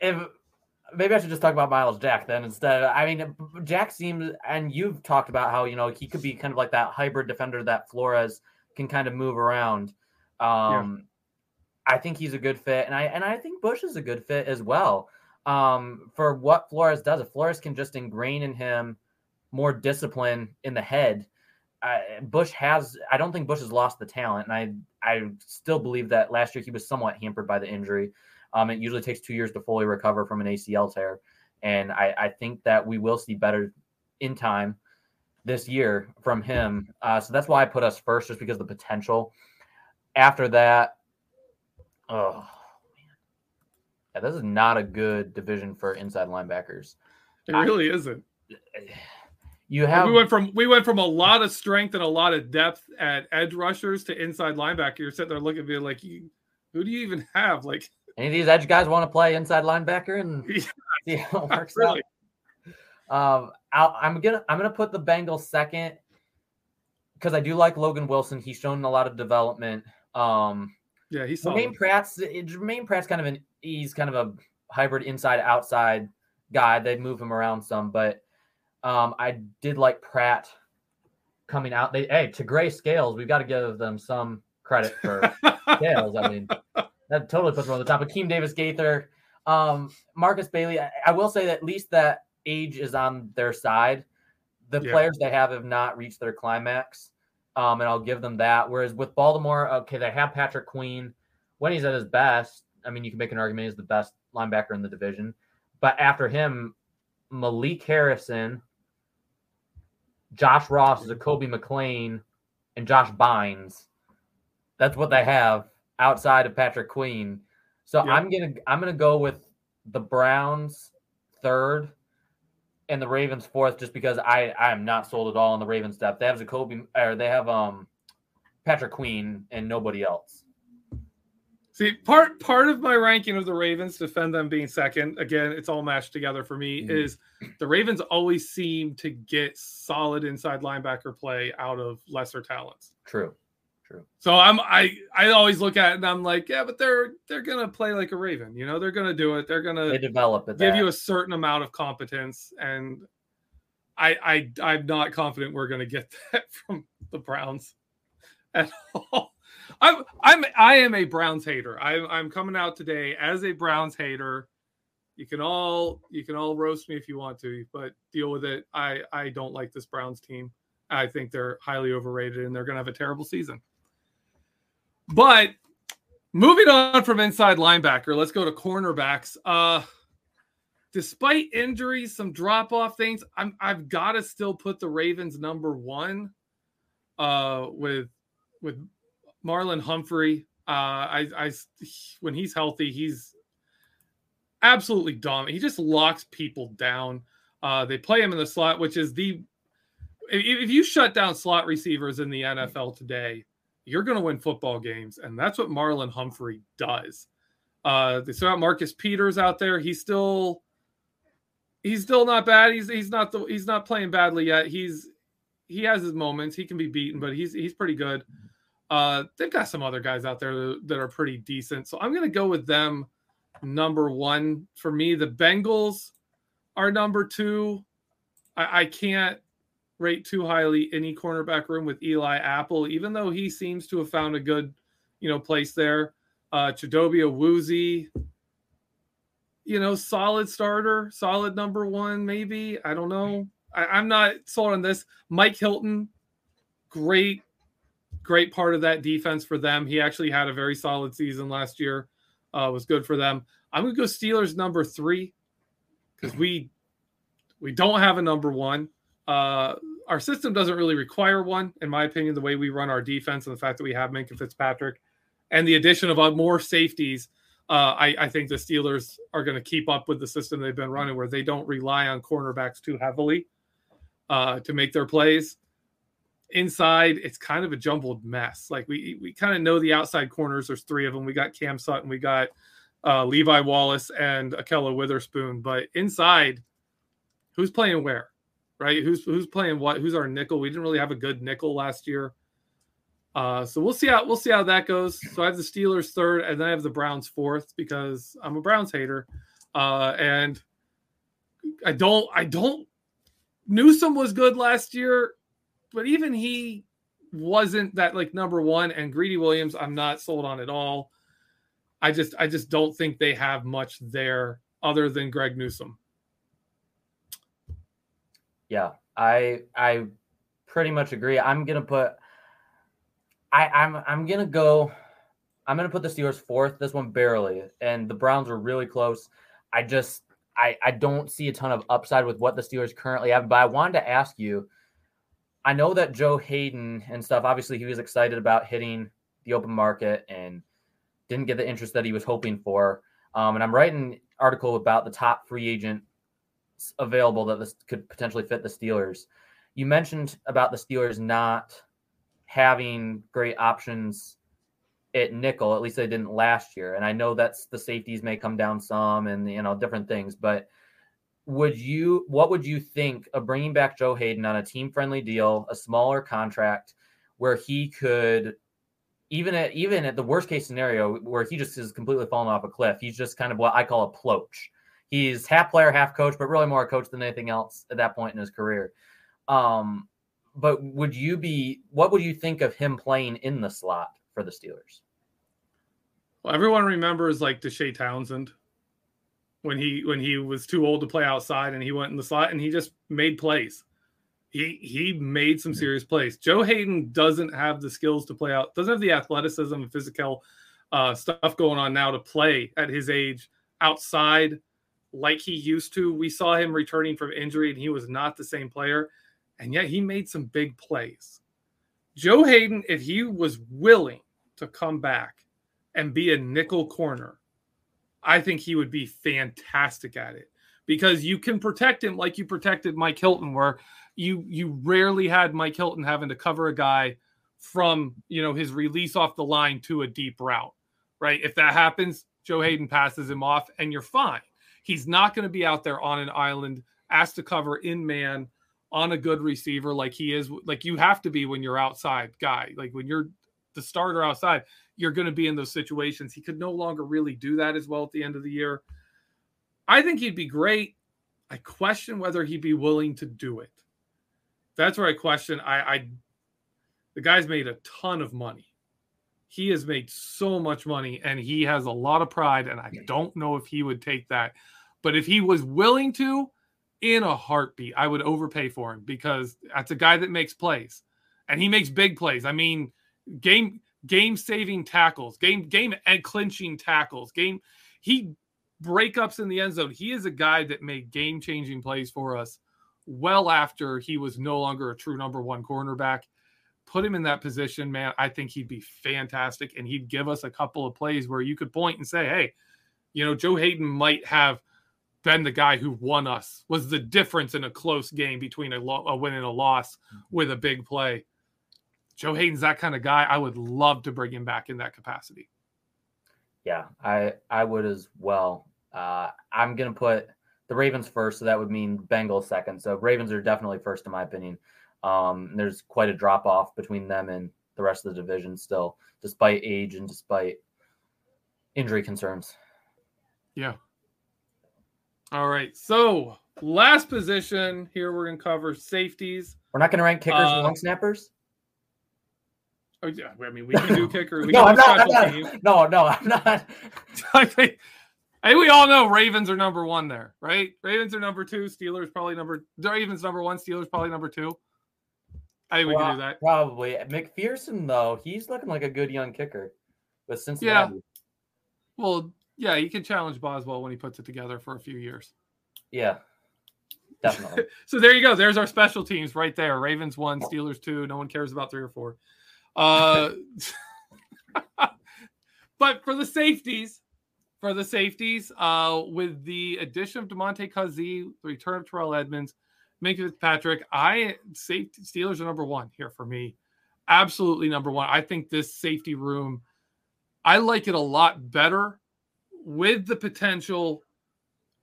S5: if maybe I should just talk about Myles Jack then instead. I mean, Jack seems, and you've talked about how you know he could be kind of like that hybrid defender that Flores can kind of move around. Um, yeah. I think he's a good fit, and I and I think Bush is a good fit as well. Um, for what Flores does, if Flores can just ingrain in him more discipline in the head, Bush has. I don't think Bush has lost the talent, and I I still believe that last year he was somewhat hampered by the injury. Um, it usually takes two years to fully recover from an ACL tear, and I, I think that we will see better in time this year from him. Uh, so that's why I put us first, just because the potential. After that, oh man, yeah, this is not a good division for inside linebackers.
S4: It really I, isn't
S5: You have
S4: we went from we went from a lot of strength and a lot of depth at edge rushers to inside linebacker. You're sitting there looking at me like, you, who do you even have? Like
S5: any of these edge guys want to play inside linebacker and
S4: Yeah,
S5: see how it works
S4: really.
S5: out. Um, I'll, I'm gonna I'm gonna put the Bengals second because I do like Logan Wilson. He's shown a lot of development. Um,
S4: Yeah, he's
S5: Germaine
S4: solid.
S5: Pratt's Germaine Pratt's kind of an he's kind of a hybrid inside outside guy. They move him around some, but um, I did like Pratt coming out. They hey to Gray Scales, we've got to give them some credit for Scales. I mean, that totally puts him on the top. Akeem Davis Gaither, um, Markus Bailey. I, I will say that at least that age is on their side. The
S4: Yeah.
S5: players they have have not reached their climax, um, and I'll give them that. Whereas with Baltimore, okay, they have Patrick Queen when he's at his best. I mean, you can make an argument he's the best linebacker in the division, but after him, Malik Harrison, Josh Ross, Jacoby McLean, and Josh Bynes. That's what they have outside of Patrick Queen. So
S4: Yeah.
S5: I'm gonna I'm gonna go with the Browns third and the Ravens fourth, just because I I am not sold at all on the Ravens depth. They have Jacoby or they have um Patrick Queen and nobody else.
S4: See, part part of my ranking of the Ravens, defend them being second. Again, it's all mashed together for me.
S5: Mhm.
S4: Is the Ravens always seem to get solid inside linebacker play out of lesser talents.
S5: True. True.
S4: So I'm I I always look at it and I'm like, yeah, but they're they're gonna play like a Raven. You know, they're gonna do it. They're gonna
S5: They develop it.
S4: give you a certain amount of competence, and I I I'm not confident we're gonna get that from the Browns at all. I'm I'm I am a Browns hater. I'm I'm coming out today as a Browns hater. You can all you can all roast me if you want to, but deal with it. I I don't like this Browns team. I think they're highly overrated and they're going to have a terrible season. But moving on from inside linebacker, let's go to cornerbacks. Uh despite injuries, some drop off things, I'm I've got to still put the Ravens number 1 uh with with Marlon Humphrey. Uh I I when he's healthy, he's absolutely dominant. He just locks people down. Uh they play him in the slot, which is the if, if you shut down slot receivers in the NFL today, you're going to win football games, and that's what Marlon Humphrey does. Uh, they still got Marcus Peters out there. He's still he's still not bad. He's he's not the he's not playing badly yet. He's he has his moments. He can be beaten, but he's he's pretty good. Uh, they've got some other guys out there that, are pretty decent. So I'm going to go with them number one for me. The Bengals are number two. I, I can't rate too highly any cornerback room with Eli Apple, even though he seems to have found a good, you know, place there. Uh Chidobe Awuzie, you know, solid starter, solid number one, maybe. I don't know. I, I'm not sold on this. Mike Hilton, great, great part of that defense for them. He actually had a very solid season last year. Uh, was good for them. I'm gonna go Steelers number three because we we don't have a number one. Uh, our system doesn't really require one, in my opinion, the way we run our defense and the fact that we have Minkah Fitzpatrick and the addition of uh, more safeties. Uh, I, I think the Steelers are going to keep up with the system they've been running where they don't rely on cornerbacks too heavily uh, to make their plays. Inside, it's kind of a jumbled mess. Like we we kind of know the outside corners. There's three of them. We got Cam Sutton, we got uh, Levi Wallace, and Ahkello Witherspoon. But inside, who's playing where? right? Who's who's playing what? Who's our nickel? We didn't really have a good nickel last year. Uh, so we'll see how we'll see how that goes. So I have the Steelers third, and then I have the Browns fourth because I'm a Browns hater, uh, and I don't I don't. Newsome was good last year, but even he wasn't that like number one. And Greedy Williams, I'm not sold on at all. I just I just don't think they have much there other than Greg Newsome.
S5: Yeah, I I pretty much agree. I'm gonna put I I'm I'm gonna go I'm gonna put the Steelers fourth. This one barely, and the Browns are really close. I just I I don't see a ton of upside with what the Steelers currently have. But I wanted to ask you. I know that Joe Haden and stuff. Obviously, he was excited about hitting the open market and didn't get the interest that he was hoping for. Um, and I'm writing an article about the top free agent available that this could potentially fit the Steelers. You mentioned about the Steelers not having great options at nickel. At least they didn't last year. And I know that's the safeties may come down some and you know different things, but would you what would you think of bringing back Joe Haden on a team friendly deal, a smaller contract where he could even at even at the worst case scenario where he just is completely falling off a cliff, he's just kind of what I call a ploach. He's half player, half coach, but really more a coach than anything else at that point in his career. Um, but would you be what would you think of him playing in the slot for the Steelers?
S4: Well, everyone remembers like Deshea Townsend when he when he was too old to play outside and he went in the slot and he just made plays. He he made some serious plays. Joe Haden doesn't have the skills to play out, doesn't have the athleticism and physical uh, stuff going on now to play at his age outside like he used to. We saw him returning from injury and he was not the same player, and yet he made some big plays. Joe Haden, if he was willing to come back and be a nickel corner, I think he would be fantastic at it because you can protect him like you protected Mike Hilton, where you you rarely had Mike Hilton having to cover a guy from you know his release off the line to a deep route, right? If that happens, Joe Haden passes him off, and you're fine. He's not going to be out there on an island asked to cover in man on a good receiver like he is like you have to be when you're outside guy like when you're the starter outside you're going to be in those situations. He could no longer really do that as well at the end of the year. I think he'd be great. I question whether he'd be willing to do it. That's where I question. I, I the guy's made a ton of money. He has made so much money and he has a lot of pride. And I don't know if he would take that. But if he was willing to, in a heartbeat, I would overpay for him because that's a guy that makes plays and he makes big plays. I mean, game game saving tackles, game game and clinching tackles, game he breakups in the end zone. He is a guy that made game changing plays for us well after he was no longer a true number one cornerback. Put him in that position, man. I think he'd be fantastic, and he'd give us a couple of plays where you could point and say, "Hey, you know, Joe Haden might have." been the guy who won us was the difference in a close game between a, lo- a win and a loss with a big play Joe Haden's that kind of guy. I would love to bring him back in that capacity.
S5: Yeah, I I would as well. Uh, I'm gonna put the Ravens first, so that would mean Bengals second. So Ravens are definitely first in my opinion. Um, there's quite a drop off between them and the rest of the division still, despite age and despite injury concerns.
S4: Yeah. All right. So last position here, we're gonna cover safeties.
S5: We're not gonna rank kickers uh, and long snappers.
S4: Oh, yeah, I mean, we can do kicker. We
S5: no, I'm not, I'm not, no, no, I'm not.
S4: I think, I think we all know Ravens are number one there, right? Ravens are number two. Steelers probably number. Ravens number one. Steelers probably number two. I think we well, can do that.
S5: Probably McPherson though. He's looking like a good young kicker but Cincinnati.
S4: Yeah. Well, yeah, he can challenge Boswell when he puts it together for a few years.
S5: Yeah. Definitely.
S4: so there you go. There's our special teams right there. Ravens one, Steelers two. No one cares about three or four. Uh, but for the safeties, for the safeties, uh, with the addition of Damontae Kazee, the return of Terrell Edmunds, Minkah Fitzpatrick, I safety Steelers are number one here for me. Absolutely number one. I think this safety room, I like it a lot better with the potential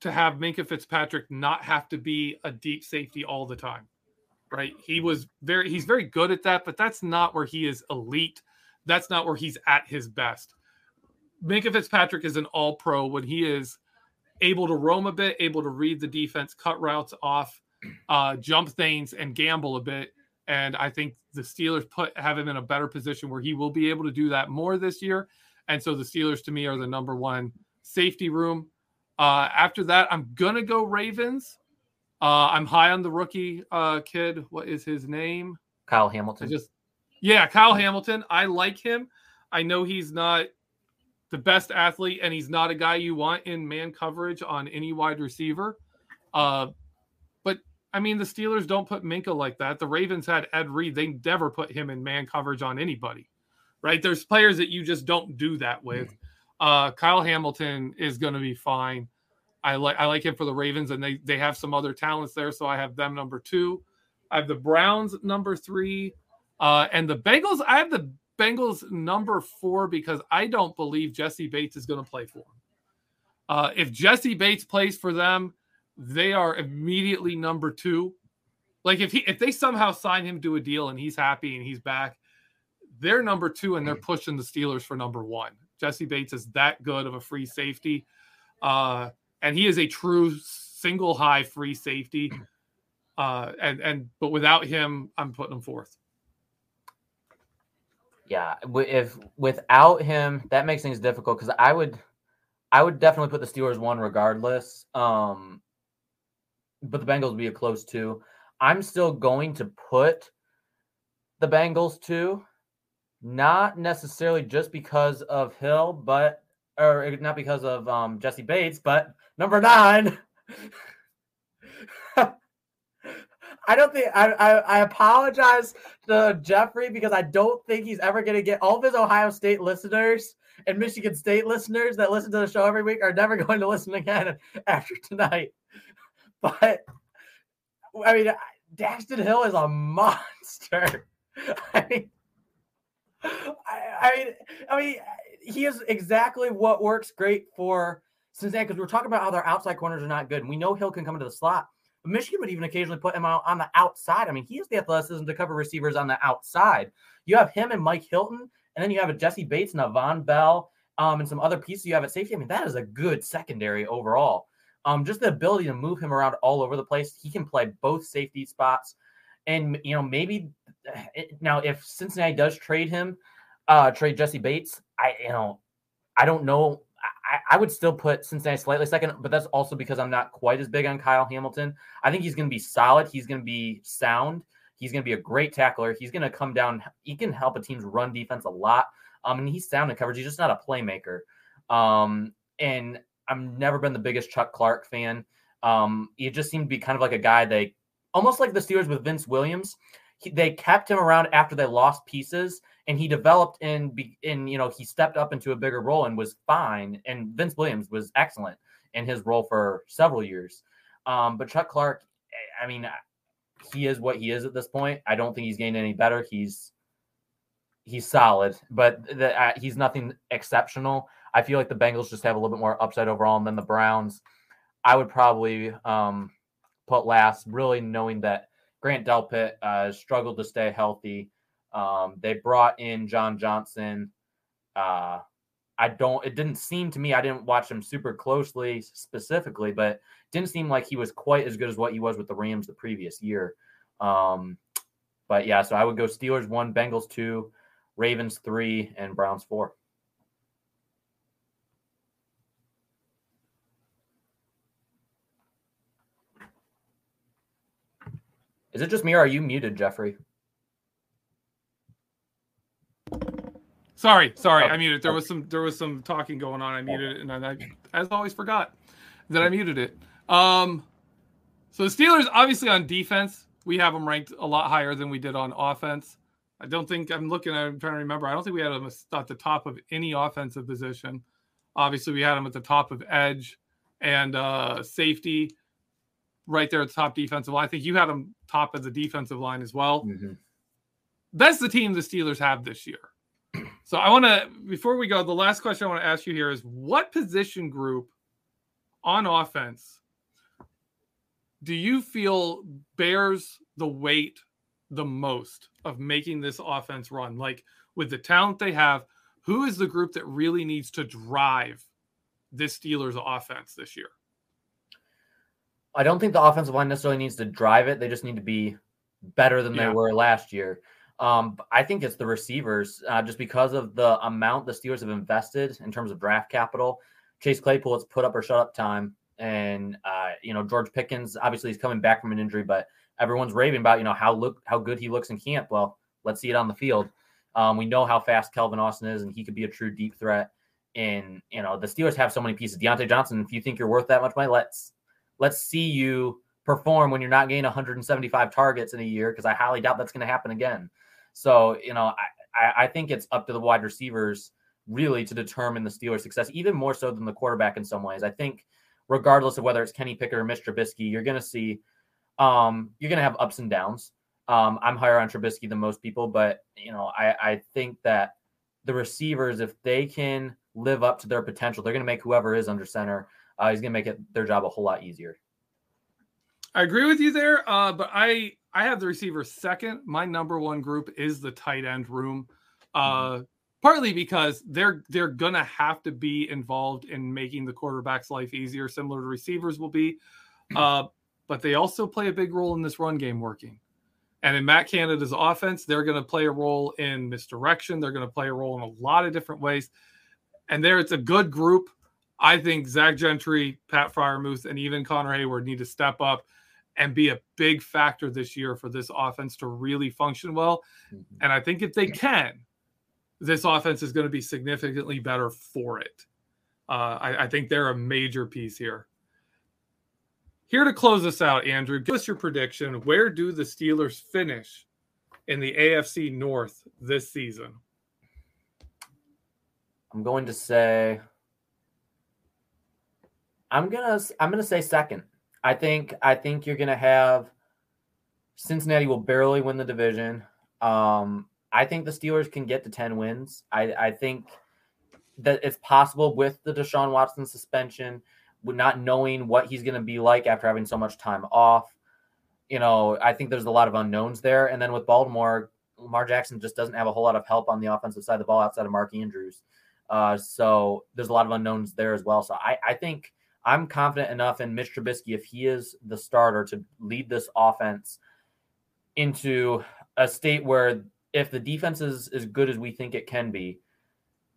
S4: to have Minkah Fitzpatrick not have to be a deep safety all the time right? He was very he's very good at that, but that's not where he is elite. That's not where he's at his best. Minkah Fitzpatrick is an all pro when he is able to roam a bit, able to read the defense, cut routes off, uh, jump things, and gamble a bit. And I think the Steelers put have him in a better position where he will be able to do that more this year. And so the Steelers to me are the number one safety room. Uh, after that, I'm gonna go Ravens. Uh, I'm high on the rookie uh, kid. What is his name?
S5: Kyle Hamilton.
S4: I just yeah, Kyle Hamilton. I like him. I know he's not the best athlete, and he's not a guy you want in man coverage on any wide receiver. Uh, but I mean, the Steelers don't put Minkah like that. The Ravens had Ed Reed. They never put him in man coverage on anybody, right? There's players that you just don't do that with. Mm. Uh, Kyle Hamilton is going to be fine. I like I like him for the Ravens, and they they have some other talents there, so I have them number two. I have the Browns number three, uh, and the Bengals. I have the Bengals number four because I don't believe Jessie Bates is going to play for them. Uh, if Jessie Bates plays for them, they are immediately number two. Like if he if they somehow sign him to a deal and he's happy and he's back, they're number two and they're pushing the Steelers for number one. Jessie Bates is that good of a free safety, uh, and he is a true single high free safety. Uh, and and but without him, I'm putting him fourth.
S5: Yeah, if without him, that makes things difficult because I would, I would definitely put the Steelers one regardless. Um, but the Bengals would be a close two. I'm still going to put the Bengals two, not necessarily just because of Hill, but or not because of um, Jessie Bates, but number nine. I don't think I, I, I apologize to Jeffrey because I don't think he's ever going to get all of his Ohio State listeners and Michigan State listeners that listen to the show every week are never going to listen again after tonight. But I mean, Daxton Hill is a monster. I mean, I, I mean, I mean, he is exactly what works great for Cincinnati because we're talking about how their outside corners are not good, and we know Hill can come into the slot. But Michigan would even occasionally put him out on the outside. I mean, he has the athleticism to cover receivers on the outside. You have him and Mike Hilton, and then you have a Jessie Bates and a Vonn Bell, um, and some other pieces you have at safety. I mean, that is a good secondary overall. Um, just the ability to move him around all over the place. He can play both safety spots, and you know maybe now if Cincinnati does trade him, uh, trade Jessie Bates, I you know I don't know I, I, would still put Cincinnati slightly second, but that's also because I'm not quite as big on Kyle Hamilton. I think he's going to be solid. He's going to be sound. He's going to be a great tackler. He's going to come down. He can help a team's run defense a lot. Um, and he's sound in coverage. He's just not a playmaker. Um, and I've never been the biggest Chuck Clark fan. Um, he just seemed to be kind of like a guy they almost like the Steelers with Vince Williams. He, they kept him around after they lost pieces and he developed in in you know he stepped up into a bigger role and was fine. And Vince Williams was excellent in his role for several years. Um, but Chuck Clark, I mean, he is what he is at this point. I don't think he's getting any better. He's he's solid, but the, uh, he's nothing exceptional. I feel like the Bengals just have a little bit more upside overall, and then the Browns, I would probably um, put last, really knowing that Grant Delpit uh, struggled to stay healthy. Um, they brought in John Johnson. Uh, I don't. It didn't seem to me. I didn't watch him super closely specifically, but didn't seem like he was quite as good as what he was with the Rams the previous year. Um, but yeah, so I would go Steelers one, Bengals two, Ravens three, and Browns four. Is it just me or are you muted, Jeffrey?
S4: Sorry, sorry, oh, I muted. There was some there was some talking going on. I muted it, and I, as always, forgot that I muted it. Um, so the Steelers, obviously on defense, we have them ranked a lot higher than we did on offense. I don't think I'm looking. I'm trying to remember. I don't think we had them at the top of any offensive position. Obviously, we had them at the top of edge and uh, safety, right there at the top defensive line. I think you had them top of the defensive line as well. Mm-hmm. That's the team the Steelers have this year. So I want to before we go, the last question I want to ask you here is what position group on offense do you feel bears the weight the most of making this offense run? Like with the talent they have, who is the group that really needs to drive this Steelers offense this year?
S5: I don't think the offensive line necessarily needs to drive it. They just need to be better than yeah. they were last year. Um, I think it's the receivers, uh, just because of the amount the Steelers have invested in terms of draft capital. Chase Claypool has put up or shut up time, and uh, you know George Pickens obviously he's coming back from an injury, but everyone's raving about you know how look how good he looks in camp. Well, let's see it on the field. Um, we know how fast Calvin Austin is, and he could be a true deep threat. And you know the Steelers have so many pieces. Diontae Johnson, if you think you're worth that much money, let's let's see you perform when you're not getting 175 targets in a year, because I highly doubt that's going to happen again. So, you know, I, I think it's up to the wide receivers really to determine the Steelers' success, even more so than the quarterback in some ways. I think, regardless of whether it's Kenny Pickett or Mr. Trubisky, you're going to see, um, you're going to have ups and downs. Um, I'm higher on Trubisky than most people, but you know, I, I think that the receivers, if they can live up to their potential, they're going to make whoever is under center, uh, he's going to make it their job a whole lot easier.
S4: I agree with you there, uh, but I I have the receivers second. My number one group is the tight end room, uh, mm-hmm. partly because they're they're gonna have to be involved in making the quarterback's life easier, similar to receivers will be. Uh, but they also play a big role in this run game working. And in Matt Canada's offense, they're going to play a role in misdirection. They're going to play a role in a lot of different ways. And there, it's a good group. I think Zach Gentry, Pat Freiermuth, and even Connor Heyward need to step up and be a big factor this year for this offense to really function well. Mm-hmm. And I think if they can, this offense is going to be significantly better for it. Uh, I, I think they're a major piece here. Here to close us out, Andrew, give us your prediction. Where do the Steelers finish in the AFC North this season?
S5: I'm going to say I'm gonna I'm gonna say second. I think I think you're gonna have Cincinnati will barely win the division. Um, I think the Steelers can get to 10 wins. I, I think that it's possible with the Deshaun Watson suspension, not knowing what he's to be like after having so much time off. You know, I think there's a lot of unknowns there. And then with Baltimore, Lamar Jackson just doesn't have a whole lot of help on the offensive side of the ball outside of Mark Andrews. Uh, so there's a lot of unknowns there as well. So I, I think I'm confident enough in Mitch Trubisky if he is the starter to lead this offense into a state where if the defense is as good as we think it can be,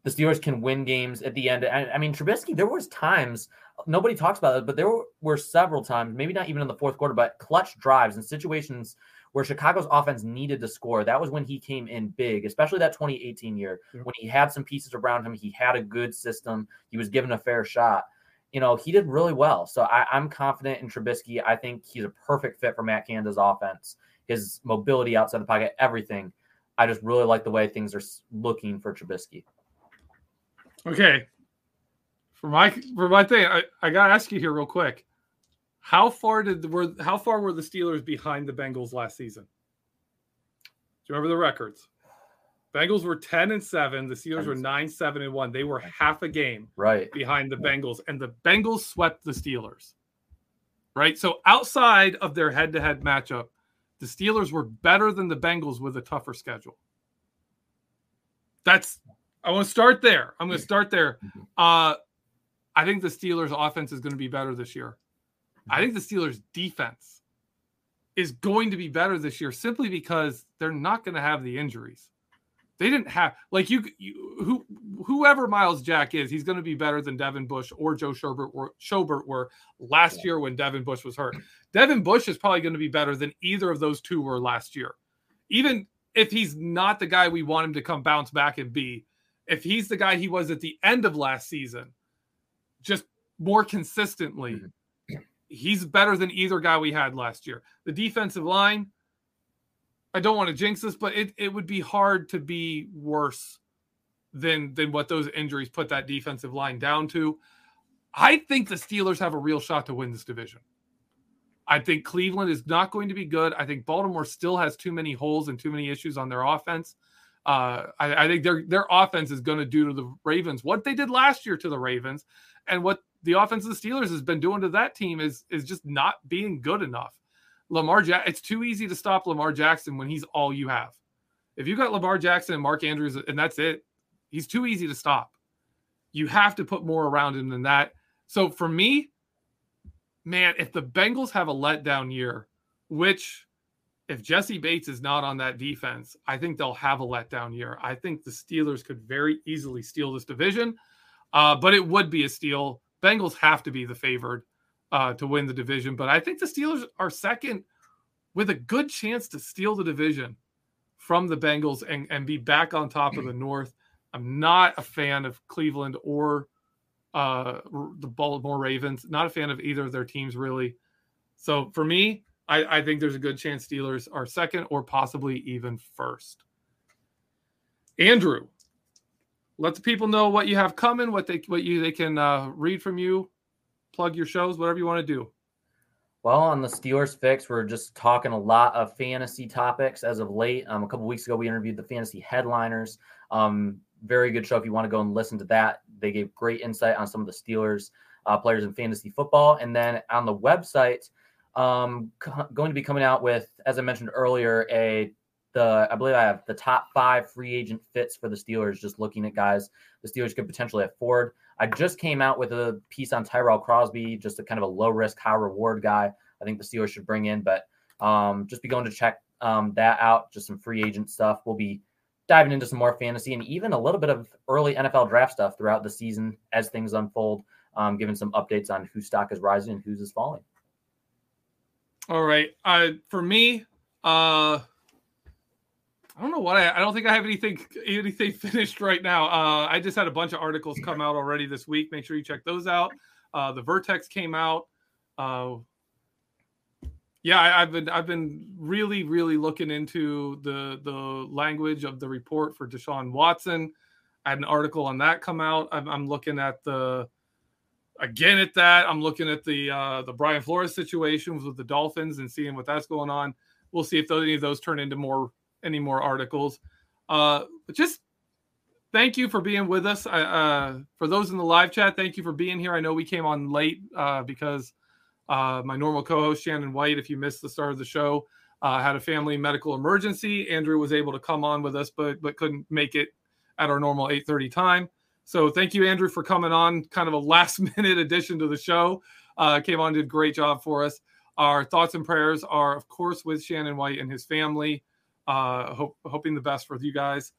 S5: the Steelers can win games at the end. I, I mean, Trubisky, there was times nobody talks about it, but there were, were several times, maybe not even in the fourth quarter, but clutch drives and situations where Chicago's offense needed to score. That was when he came in big, especially that 2018 year when he had some pieces around him. He had a good system. He was given a fair shot you know, he did really well. So I, am confident in Trubisky. I think he's a perfect fit for Matt Canada's offense. His mobility outside the pocket, everything. I just really like the way things are looking for Trubisky.
S4: Okay. For my for my thing, I, I gotta ask you here real quick. How far did the, were how far were the Steelers behind the Bengals last season? Do you remember the records? Bengals were 10 and 7. The Steelers were 9 7 and 1. They were half a game
S5: right
S4: behind the Bengals, and the Bengals swept the Steelers. Right. So outside of their head to head matchup, the Steelers were better than the Bengals with a tougher schedule. That's I want to start there. I'm going to start there. Mm-hmm. Uh, I think the Steelers' offense is going to be better this year. I think the Steelers' defense is going to be better this year simply because they're not going to have the injuries. They didn't have like you, you who whoever Myles Jack is, he's going to be better than Devin Bush or Joe Schobert were, Schobert were last year when Devin Bush was hurt. Devin Bush is probably going to be better than either of those two were last year. Even if he's not the guy we want him to come bounce back and be, if he's the guy he was at the end of last season, just more consistently, mm-hmm. he's better than either guy we had last year. The defensive line, I don't want to jinx this, but it, it would be hard to be worse than than what those injuries put that defensive line down to. I think the Steelers have a real shot to win this division. I think Cleveland is not going to be good. I think Baltimore still has too many holes and too many issues on their offense. Uh, I, I, think their their offense is going to do to the Ravens what they did last year to the Ravens, and what the offense of the Steelers has been doing to that team is is just not being good enough. Lamar Jack, it's too easy to stop Lamar Jackson when he's all you have. If you got Lamar Jackson and Mark Andrews and that's it, he's too easy to stop. You have to put more around him than that. So for me, man, if the Bengals have a letdown year, which if Jessie Bates is not on that defense, I think they'll have a letdown year. I think the Steelers could very easily steal this division, uh, but it would be a steal. Bengals have to be the favored uh, to win the division. But I think the Steelers are second with a good chance to steal the division from the Bengals and, and be back on top of the North. I'm not a fan of Cleveland or uh, the Baltimore Ravens. Not a fan of either of their teams, really. So for me, I, I think there's a good chance Steelers are second or possibly even first. Andrew, let the people know what you have coming, what they what you they can uh, read from you plug your shows, whatever you want to do.
S5: Well, on the Steelers fix, we're just talking a lot of fantasy topics as of late. Um, a couple weeks ago, we interviewed the fantasy headliners. Um, very good show if you want to go and listen to that. They gave great insight on some of the Steelers uh, players in fantasy football. And then on the website, um, co- going to be coming out with, as I mentioned earlier, a the I believe I have the top five free agent fits for the Steelers. Just looking at guys the Steelers could potentially afford. I just came out with a piece on Tyrell Crosby, just a kind of a low risk, high reward guy. I think the Steelers should bring in, but um, just be going to check um, that out. Just some free agent stuff. We'll be diving into some more fantasy and even a little bit of early NFL draft stuff throughout the season as things unfold. Um, giving some updates on whose stock is rising and whose is falling.
S4: All right. Uh, for me, uh, I don't know what I, I don't think I have anything anything finished right now. Uh, I just had a bunch of articles come out already this week. Make sure you check those out. Uh, the Vertex came out. Uh, yeah, I, have been I've been really really looking into the the language of the report for Deshaun Watson. I had an article on that come out. I'm, I'm looking at the again at that. I'm looking at the uh, the Brian Flores situation with the Dolphins and seeing what that's going on. We'll see if those, any of those turn into more any more articles. Uh, but just thank you for being with us. uh, for those in the live chat, thank you for being here. I know we came on late uh, because uh, my normal co-host Shannon White, if you missed the start of the show, uh, had a family medical emergency. Andrew was able to come on with us, but but couldn't make it at our normal 8:30 time. So thank you, Andrew, for coming on. Kind of a last minute addition to the show. Uh, came on, did a great job for us. Our thoughts and prayers are, of course, with Shannon White and his family. Uh, hope, hoping the best for you guys.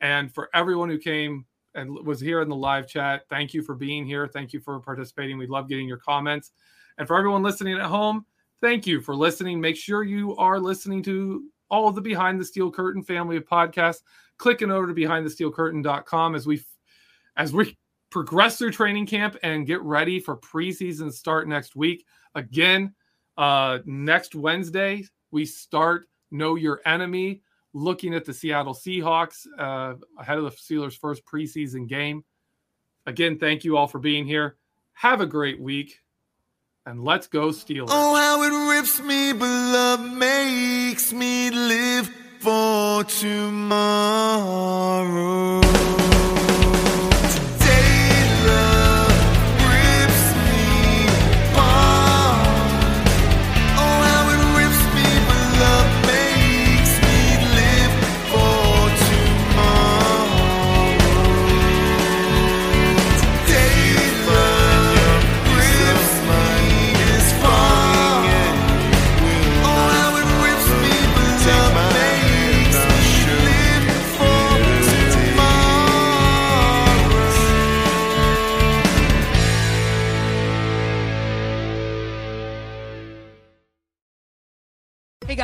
S4: And for everyone who came and was here in the live chat, thank you for being here. Thank you for participating. We love getting your comments. And for everyone listening at home, thank you for listening. Make sure you are listening to all of the Behind the Steel Curtain family of podcasts. Clicking over to behindthesteelcurtain.com as we as we progress through training camp and get ready for preseason start next week. Again, uh, next Wednesday we start know your enemy, looking at the Seattle Seahawks uh, ahead of the Steelers' first preseason game. Again, thank you all for being here. Have a great week, and let's go Steelers.
S6: Oh, how it rips me, but love makes me live for tomorrow.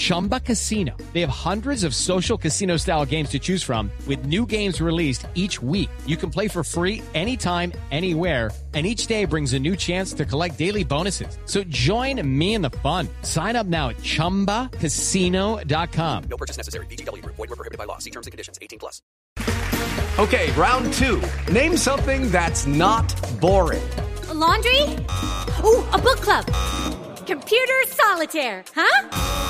S7: Chumba Casino. They have hundreds of social casino style games to choose from, with new games released each week. You can play for free anytime, anywhere and each day brings a new chance to collect daily bonuses. So join me in the fun. Sign up now at ChumbaCasino.com.
S8: No purchase necessary. VGW. Void were prohibited by law. See terms and conditions. 18 plus.
S9: Okay, round two. Name something that's not boring.
S10: A laundry? Ooh, a book club. Computer solitaire, huh?